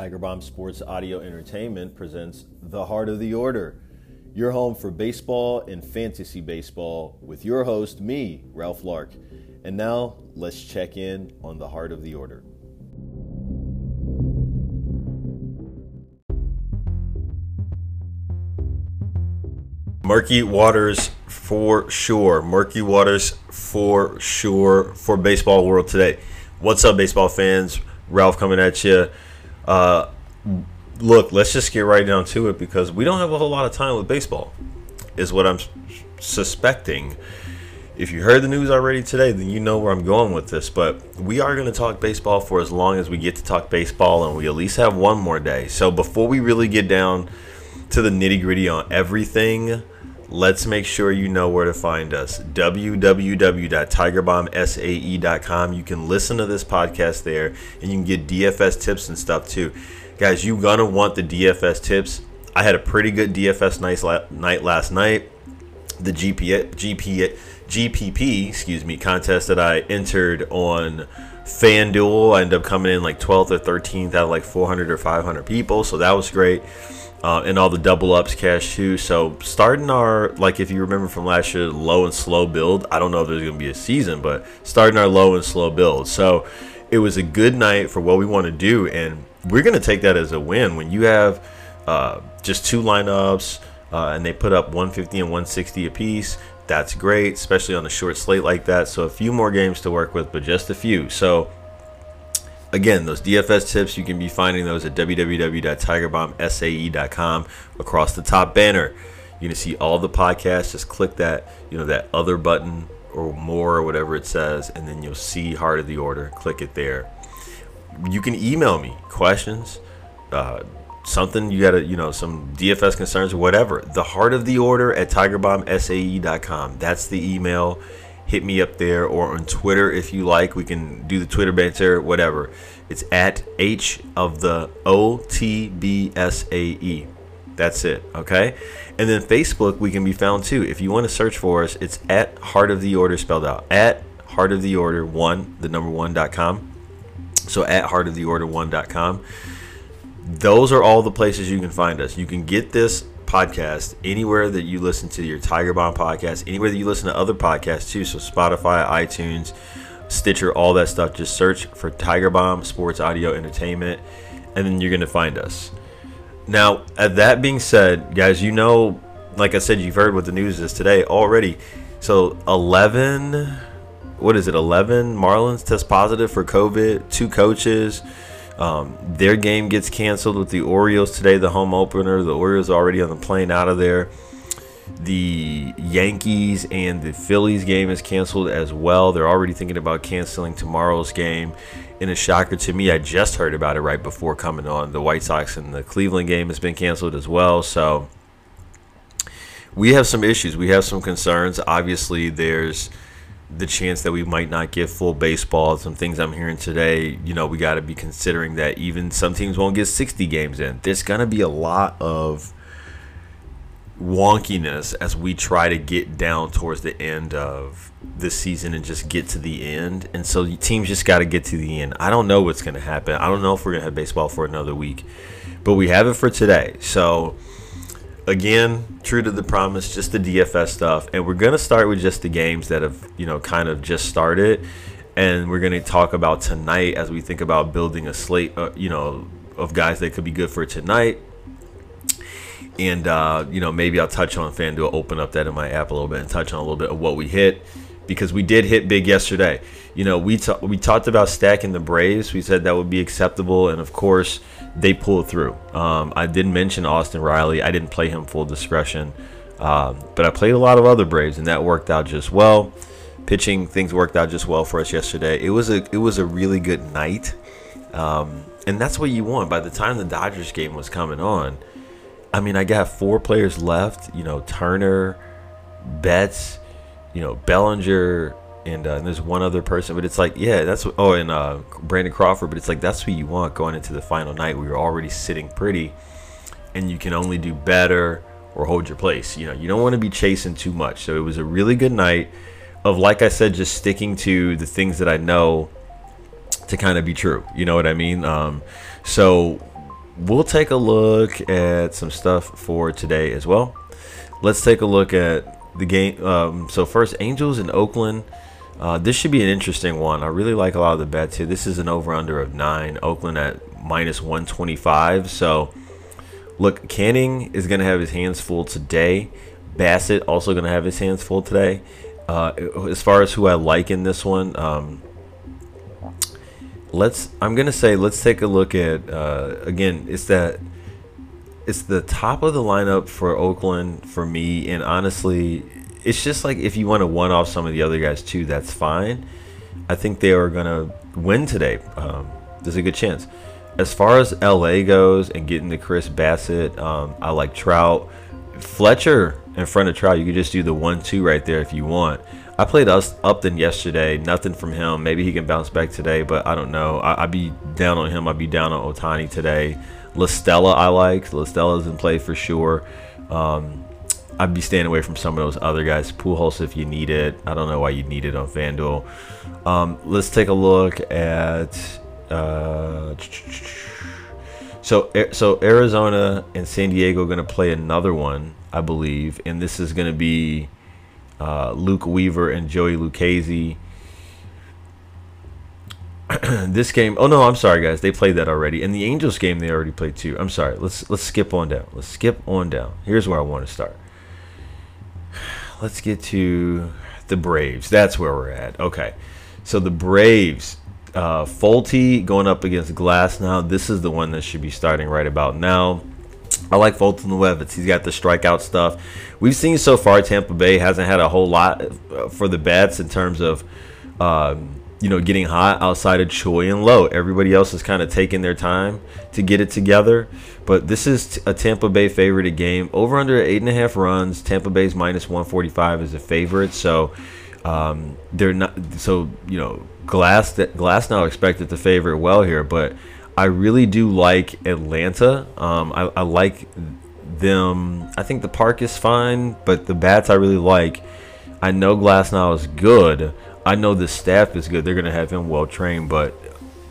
Tiger Bomb Sports Audio Entertainment presents The Heart of the Order, your home for baseball and fantasy baseball with your host, me, Ralph Lark. And now, let's check in on The Heart of the Order. Murky waters for sure. Murky waters for sure for baseball world today. What's up, baseball fans? Ralph coming at you. Uh, look, let's just get right down to it because we don't have a whole lot of time with baseball, is what I'm suspecting. If you heard the news already today, then you know where I'm going with this. But we are going to talk baseball for as long as we get to talk baseball, and we at least have one more day. So before we really get down to the nitty gritty on everything, let's make sure you know where to find us. Www.tigerbombsae.com you can listen to this podcast there and you can get dfs tips and stuff too. Guys you're gonna want the dfs tips. I had a pretty good dfs night last night. The GP, GP, gpp excuse me contest that i entered on fanduel. I ended up coming in like 12th or 13th out of like 400 or 500 people so that was great uh, and all the double ups cash too. So starting our like if you remember from last year, low and slow build. I don't know if there's gonna be a season, but starting our low and slow build. So it was a good night for what we want to do, and we're gonna take that as a win when you have uh, just two lineups. Uh, and they put up 150 and 160 apiece. That's great, especially on a short slate like that. So a few more games to work with, but just a few. So Again, those DFS tips, you can be finding those at www.tigerbombsae.com across the top banner. You can see all the podcasts. Just click that, you know, that other button or more or whatever it says, and then you'll see Heart of the Order. Click it there. You can email me questions, uh, something you got to, you know, some DFS concerns or whatever. The Heart of the Order at tigerbombsae.com. That's the email hit me up there or on Twitter if you like. We can do the Twitter banter, whatever. It's at H of the O T B S A E. That's it, okay? And then Facebook, we can be found too. If you want to search for us, it's at Heart of the Order spelled out. At Heart of the Order 1, the number 1.com. So at Heart of the Order 1.com. Those are all the places you can find us. You can get this podcast anywhere that you listen to your Tiger Bomb podcast, anywhere that you listen to other podcasts too. So Spotify, iTunes, Stitcher, all that stuff. Just search for Tiger Bomb Sports Audio Entertainment, and then you're gonna find us. Now, at that being said, guys, you know, like I said, you've heard what the news is today already. So 11, what is it? 11 Marlins test positive for COVID. Two coaches. Um, their game gets canceled with the Orioles today, the home opener. The Orioles already on the plane out of there. The Yankees and the Phillies game is canceled as well. They're already thinking about canceling tomorrow's game. In a shocker to me, I just heard about it right before coming on. The White Sox and the Cleveland game has been canceled as well. So we have some issues. We have some concerns. Obviously, there's the chance that we might not get full baseball. Some things I'm hearing today, you know, we got to be considering that even some teams won't get 60 games in. There's going to be a lot of wonkiness as we try to get down towards the end of the season and just get to the end. And so teams just got to get to the end. I don't know what's going to happen. I don't know if we're going to have baseball for another week, but we have it for today. So again, true to the promise, just the DFS stuff. And we're to start with just the games that have, you know, kind of just started. And we're to talk about tonight as we think about building a slate, uh, you know, of guys that could be good for tonight. And, uh, you know, maybe I'll touch on FanDuel, open up that in my app a little bit and touch on a little bit of what we hit because we did hit big yesterday. You know, we, we talked about stacking the Braves. We said that would be acceptable. And, of course, they pulled through. Um, I didn't mention Austin Riley. I didn't play him full discretion, um, but I played a lot of other Braves, and that worked out just well. Pitching things worked out just well for us yesterday. It was a it was a really good night, um, and that's what you want. By the time the Dodgers game was coming on, I mean I got four players left. You know Turner, Betts, you know Bellinger, and, uh, and, there's one other person, but it's like, yeah, that's what, oh, and uh, Brandon Crawford, but it's like that's who you want going into the final night. We were already sitting pretty, and you can only do better or hold your place. You know, you don't want to be chasing too much. So it was a really good night of, like I said, just sticking to the things that I know to kind of be true. You know what I mean? Um, so we'll take a look at some stuff for today as well. Let's take a look at the game. Um, so first, Angels in Oakland. Uh, this should be an interesting one. I really like a lot of the bets here. This is an over/under of nine. Oakland at minus 125. So look, Canning is going to have his hands full today. Bassitt also going to have his hands full today. Uh, as far as who I like in this one, um, let's. I'm going to say let's take a look at uh, again. It's that it's the top of the lineup for Oakland for me, and honestly, it's just like if you want to one off some of the other guys too, that's fine. I think they are gonna win today. Um, there's a good chance. As far as LA goes and getting to Chris Bassitt, um, I like Trout. Fletcher in front of Trout, you could just do the one-two right there if you want. I played us Upton yesterday. Nothing from him. Maybe he can bounce back today, but I don't know. I, would be down on him. I'd be down on Ohtani today. La Stella I like. La Stella's in play for sure. Um, I'd be staying away from some of those other guys. Pujols if you need it. I don't know why you need it on FanDuel. Um, let's take a look at uh, so so Arizona and San Diego going to play another one, I believe, and this is going to be uh, Luke Weaver and Joey Lucchesi. this game, oh no, I'm sorry guys, they played that already. In the Angels game, they already played too. I'm sorry. Let's let's skip on down. Let's skip on down. Here's where I want to start. Let's get to the Braves. That's where we're at. Okay, so the Braves uh, going up against Glasnow. This is the one that should be starting right about now. I like Foltynewicz. He's got the strikeout stuff. We've seen so far Tampa Bay hasn't had a whole lot uh, for the bats in terms of, um, you know, getting hot outside of Choi and Lowe. Everybody else is kind of taking their time to get it together. But this is a Tampa Bay favorite game. Over under eight and a half runs. Tampa Bay's minus 145 is a favorite. So um, they're not. So you know Glass that Glasnow expected to favor well here, but I really do like Atlanta. Um, I, I like them. I think the park is fine, but the bats I really like. I know Glasnow is good. I know the staff is good. They're going to have him well trained, but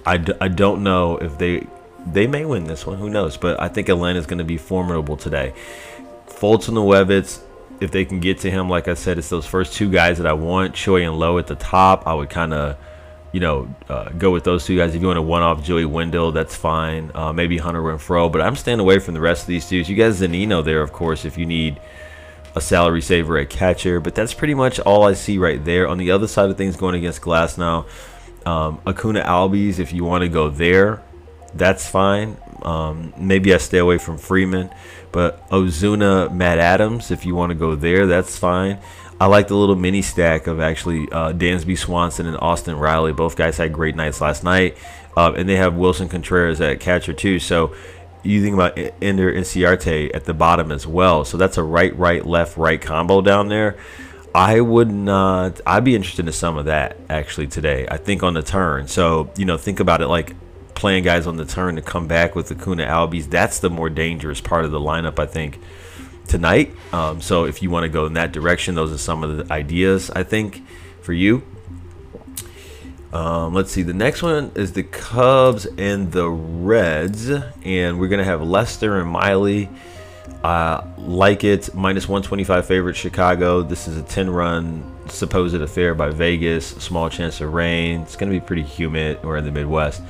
I d- I don't know if they they may win this one. Who knows? But I think Atlanta is going to be formidable today. Foltynewicz, if they can get to him, like I said, it's those first two guys that I want. Choi and Lowe at the top. I would kind of you know, uh, go with those two guys. If you want to one off Joey Wendle, that's fine. Uh, maybe Hunter Renfroe, but I'm staying away from the rest of these dudes. You guys, Zunino there, of course, if you need a salary saver at catcher, but that's pretty much all I see right there. On the other side of things, going against Glasnow, um, Acuna Albies, if you want to go there, that's fine. Um, maybe I stay away from Freeman, but Ozuna, Matt Adams, if you want to go there, that's fine. I like the little mini stack of actually uh, Dansby Swanson and Austin Riley. Both guys had great nights last night, uh, and they have Wilson Contreras at catcher too. So you think about Ender Inciarte at the bottom as well. So that's a right, right, left, right combo down there. I would not. I'd be interested in some of that actually today. I think on the turn. So you know, think about it like playing guys on the turn to come back with the Kuna Albies. That's the more dangerous part of the lineup, I think tonight. Um, so if you want to go in that direction, those are some of the ideas I think for you. Um, let's see. The next one is the Cubs and the Reds, and we're gonna have Lester and Miley. Uh, like it minus 125 favorite Chicago. This is a 10 run supposed affair by Vegas. Small chance of rain. It's gonna be pretty humid. We're in the Midwest.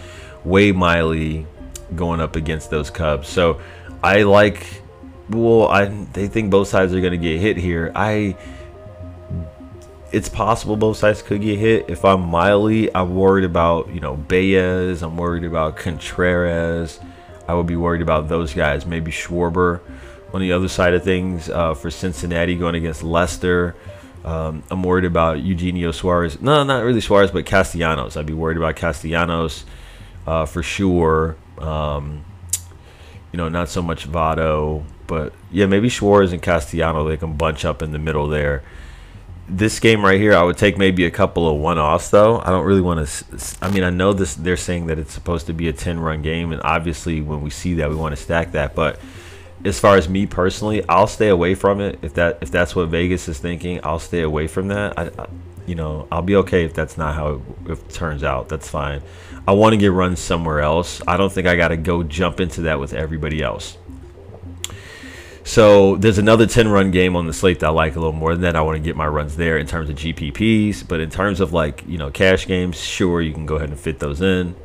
Wade Miley going up against those Cubs. So I like well, I they think both sides are to get hit here. I it's possible both sides could get hit. If I'm Miley, I'm worried about, you know, Baez, I'm worried about Contreras. I would be worried about those guys. Maybe Schwarber on the other side of things uh, for Cincinnati going against Lester. Um, I'm worried about Eugenio Suarez. No, not really Suarez, but Castellanos. I'd be worried about Castellanos uh, for sure. Um, you know, not so much Votto. But yeah, maybe Schwartz and Castellano they can bunch up in the middle there. This game right here, I would take maybe a couple of one-offs though. I don't really want to. I mean, I know this. They're saying that it's supposed to be a ten-run game, and obviously, when we see that, we want to stack that. But as far as me personally, I'll stay away from it. If that if that's what Vegas is thinking, I'll stay away from that. I, I, you know, I'll be okay if that's not how it, it turns out. That's fine. I want to get runs somewhere else. I don't think I got to go jump into that with everybody else. So there's another 10 run game on the slate that I like a little more than that. I want to get my runs there in terms of GPPs, but in terms of like, you know, cash games, sure, you can go ahead and fit those in.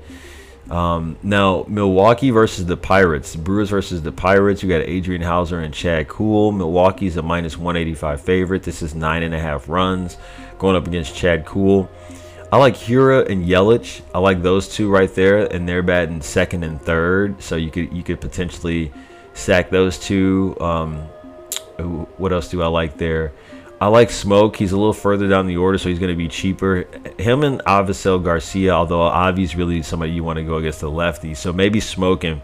Um, now, Milwaukee versus the Pirates. Brewers versus the Pirates. You got Adrian Houser and Chad Kuhl. Milwaukee's a minus 185 favorite. This is nine and a half runs going up against Chad Kuhl. I like Hiura and Yelich. I like those two right there, and they're batting second and third. So you could you could potentially stack those two. Um, what else do I like there? I like Smoak. He's a little further down the order, so he's going to be cheaper. Him and Avisail Garcia, although Avi's really somebody you want to go against the lefty. So maybe Smoak and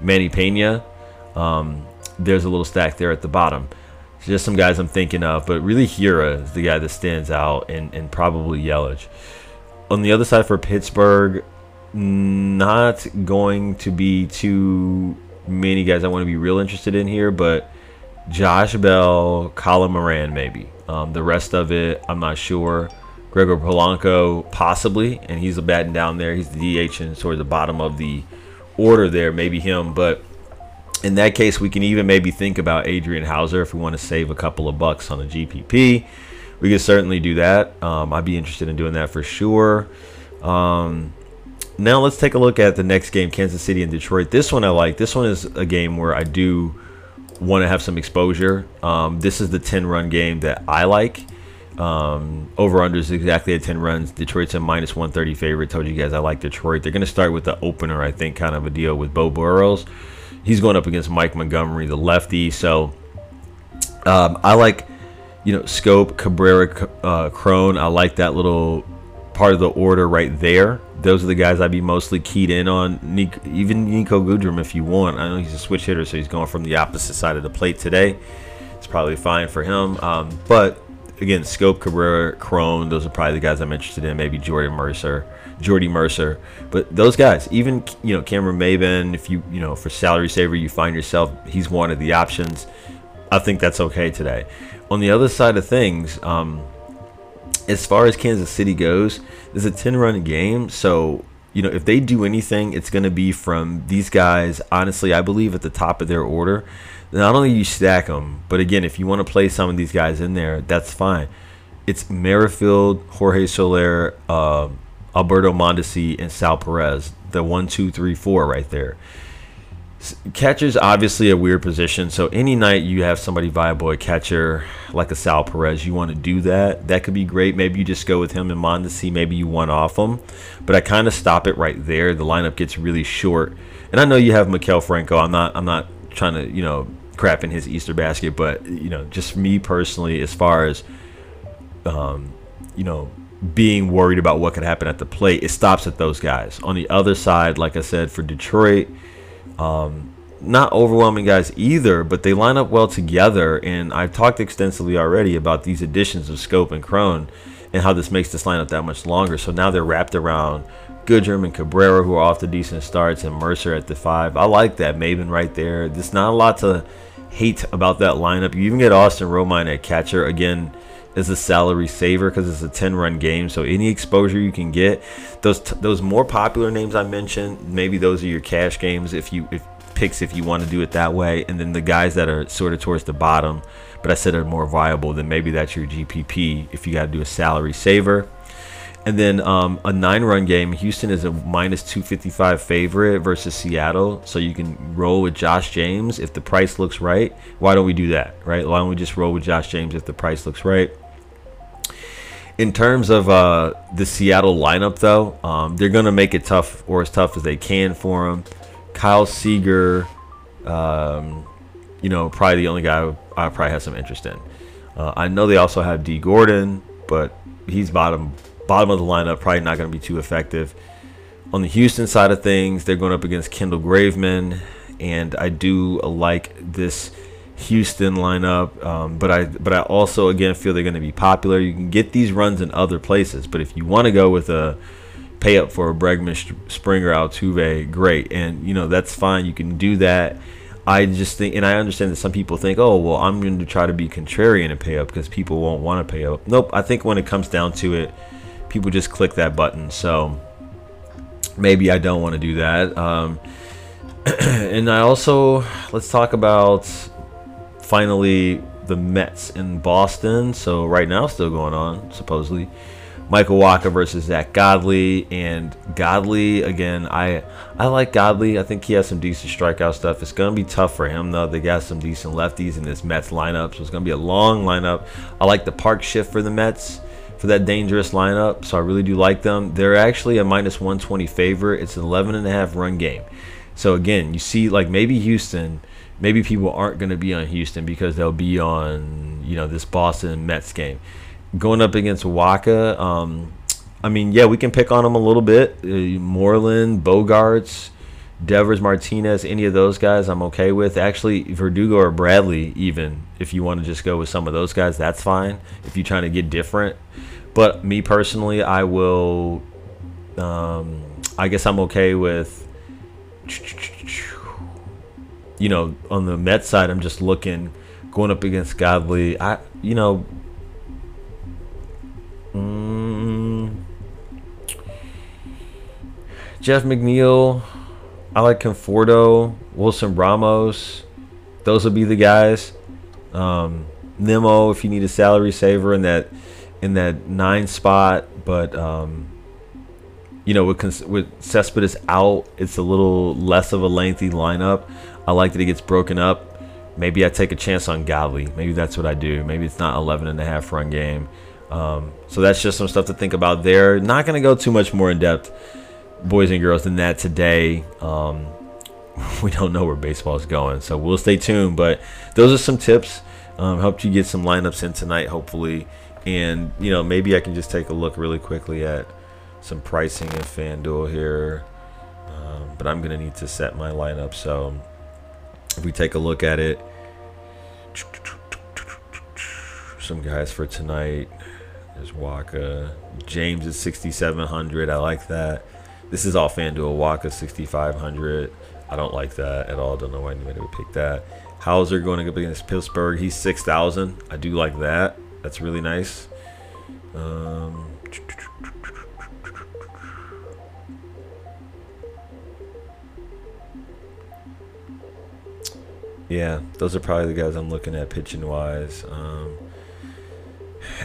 Manny Pena. Um, there's a little stack there at the bottom. just some guys I'm thinking of, but really Hiura is the guy that stands out, and, and probably Yelich. On the other side for Pittsburgh, not going to be too many guys I want to be real interested in here, but Josh Bell, Colin Moran, maybe. Um, the rest of it, I'm not sure. Gregor Polanco, possibly, and he's a batting down there. He's the DH and towards the bottom of the order there, maybe him. But in that case, we can even maybe think about Adrian Houser if we want to save a couple of bucks on the GPP. We could certainly do that. Um, I'd be interested in doing that for sure. Um, now let's take a look at the next game, Kansas City and Detroit. This one I like. This one is a game where I do want to have some exposure. Um, this is the 10 run game that I like. Um, over under is exactly at 10 runs. Detroit's a minus 130 favorite. Told you guys I like Detroit. They're going to start with the opener, I think, kind of a deal with Beau Burrows. He's going up against Mike Montgomery, the lefty. So um, I like, you know, Schoop, Cabrera, uh, Cron. I like that little part of the order right there. Those are the guys I'd be mostly keyed in on. even Niko Goodrum, if you want. I know he's a switch hitter, so he's going from the opposite side of the plate today. It's probably fine for him. Um, but again, Schoop Cabrera, Cron, those are probably the guys I'm interested in. Maybe Jordy Mercer, Jordy Mercer. But those guys, even you know Cameron Maybin, if you you know for salary saver you find yourself he's one of the options. I think that's okay today. On the other side of things. Um, as far as Kansas City goes, it's a 10 run game. So, you know, if they do anything, it's going to be from these guys, honestly, I believe at the top of their order. Not only you stack them, but again, if you want to play some of these guys in there, that's fine. It's Merrifield, Jorge Soler, uh, Alberto Mondesi, and Sal Perez. The one, two, three, four right there. Catcher's obviously a weird position, so any night you have somebody viable at catcher, like a Sal Perez, you want to do that. That could be great. Maybe you just go with him and Mondesi. Maybe you one off him, but I kind of stop it right there. The lineup gets really short, and I know you have Maikel Franco. I'm not. I'm not trying to you know crap in his Easter basket, but you know, just me personally, as far as um, you know, being worried about what could happen at the plate, it stops at those guys. On the other side, like I said, for Detroit um, not overwhelming guys either, but they line up well together. And I've talked extensively already about these additions of Schoop and Cron and how this makes this lineup that much longer. So now they're wrapped around Goodrum and Cabrera, who are off the decent starts, and Mercer at the five. I like that. Maybin right there. There's not a lot to hate about that lineup. You even get Austin Romine at catcher. Again, is a salary saver because it's a 10 run game. So any exposure you can get, those those more popular names I mentioned, maybe those are your cash games if you if picks if you want to do it that way. And then the guys that are sort of towards the bottom, but I said are more viable, then maybe that's your GPP if you got to do a salary saver. And then um, a nine run game. Houston is a minus 255 favorite versus Seattle. So you can roll with Josh James if the price looks right. Why don't we do that, right? Why don't we just roll with Josh James if the price looks right? In terms of uh, the Seattle lineup, though, um, they're going to make it tough or as tough as they can for him. Kyle Seager, um, you know, probably the only guy I probably have some interest in. Uh, I know they also have D. Gordon, but he's bottom bottom of the lineup, probably not going to be too effective. On the Houston side of things, they're going up against Kendall Graveman, and I do like this Houston lineup, um, but I but I also again feel they're going to be popular. You can get these runs in other places, but if you want to go with a pay up for a Bregman, Springer, Altuve, great, and you know that's fine. You can do that. I just think, and I understand that some people think, oh, well, I'm going to try to be contrarian and pay up because people won't want to pay up. Nope. I think when it comes down to it, people just click that button. So maybe I don't want to do that. Um, and I also let's talk about finally the Mets in Boston. So right now, still going on supposedly. Michael Wacha versus Zach Godley, and Godley again. I I like Godley. I think he has some decent strikeout stuff. It's gonna be tough for him though. They got some decent lefties in this Mets lineup, so it's gonna be a long lineup. I like the park shift for the Mets for that dangerous lineup, so I really do like them. They're actually a minus 120 favorite. It's an 11 and a half run game. So again, you see like maybe Houston maybe people aren't going to be on Houston because they'll be on you know this Boston Mets game going up against Wacha. Um, I mean, yeah, we can pick on them a little bit. Uh, Moreland, Bogaerts, Devers, Martinez, any of those guys, I'm okay with. Actually, Verdugo or Bradley, even if you want to just go with some of those guys, that's fine. If you're trying to get different, but me personally, I will. Um, I guess I'm okay with you know, on the Met side, I'm just looking going up against Godley. I, you know, mm, Jeff McNeil. I like Conforto, Wilson Ramos. Those will be the guys. Um, Nimmo, if you need a salary saver in that in that nine spot, but um, you know with with Cespedes out, it's a little less of a lengthy lineup. I like that he gets broken up. Maybe I take a chance on Godley. Maybe that's what I do. Maybe it's not 11 and a half run game. Um, so that's just some stuff to think about there. Not going to go too much more in depth, boys and girls, than that today. Um, we don't know where baseball is going, so we'll stay tuned. But those are some tips. Um, helped you get some lineups in tonight, hopefully. And you know, maybe I can just take a look really quickly at some pricing in FanDuel here. Um, but I'm gonna need to set my lineup so if we take a look at it, some guys for tonight. There's Wacha. James is 6,700. I like that. This is all FanDuel. Wacha 6,500. I don't like that at all. Don't know why anybody would pick that. Houser going up against Pittsburgh. He's 6,000. I do like that. That's really nice. Um, yeah, those are probably the guys I'm looking at pitching wise. Um,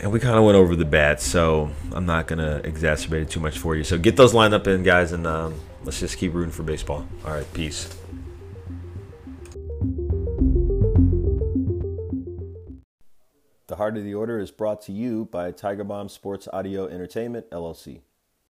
and we kind of went over the bats, so I'm not to exacerbate it too much for you. So get those lined up in, guys, and um, let's just keep rooting for baseball. All right, peace. The Heart of the Order is brought to you by Tiger Bomb Sports Audio Entertainment, LLC.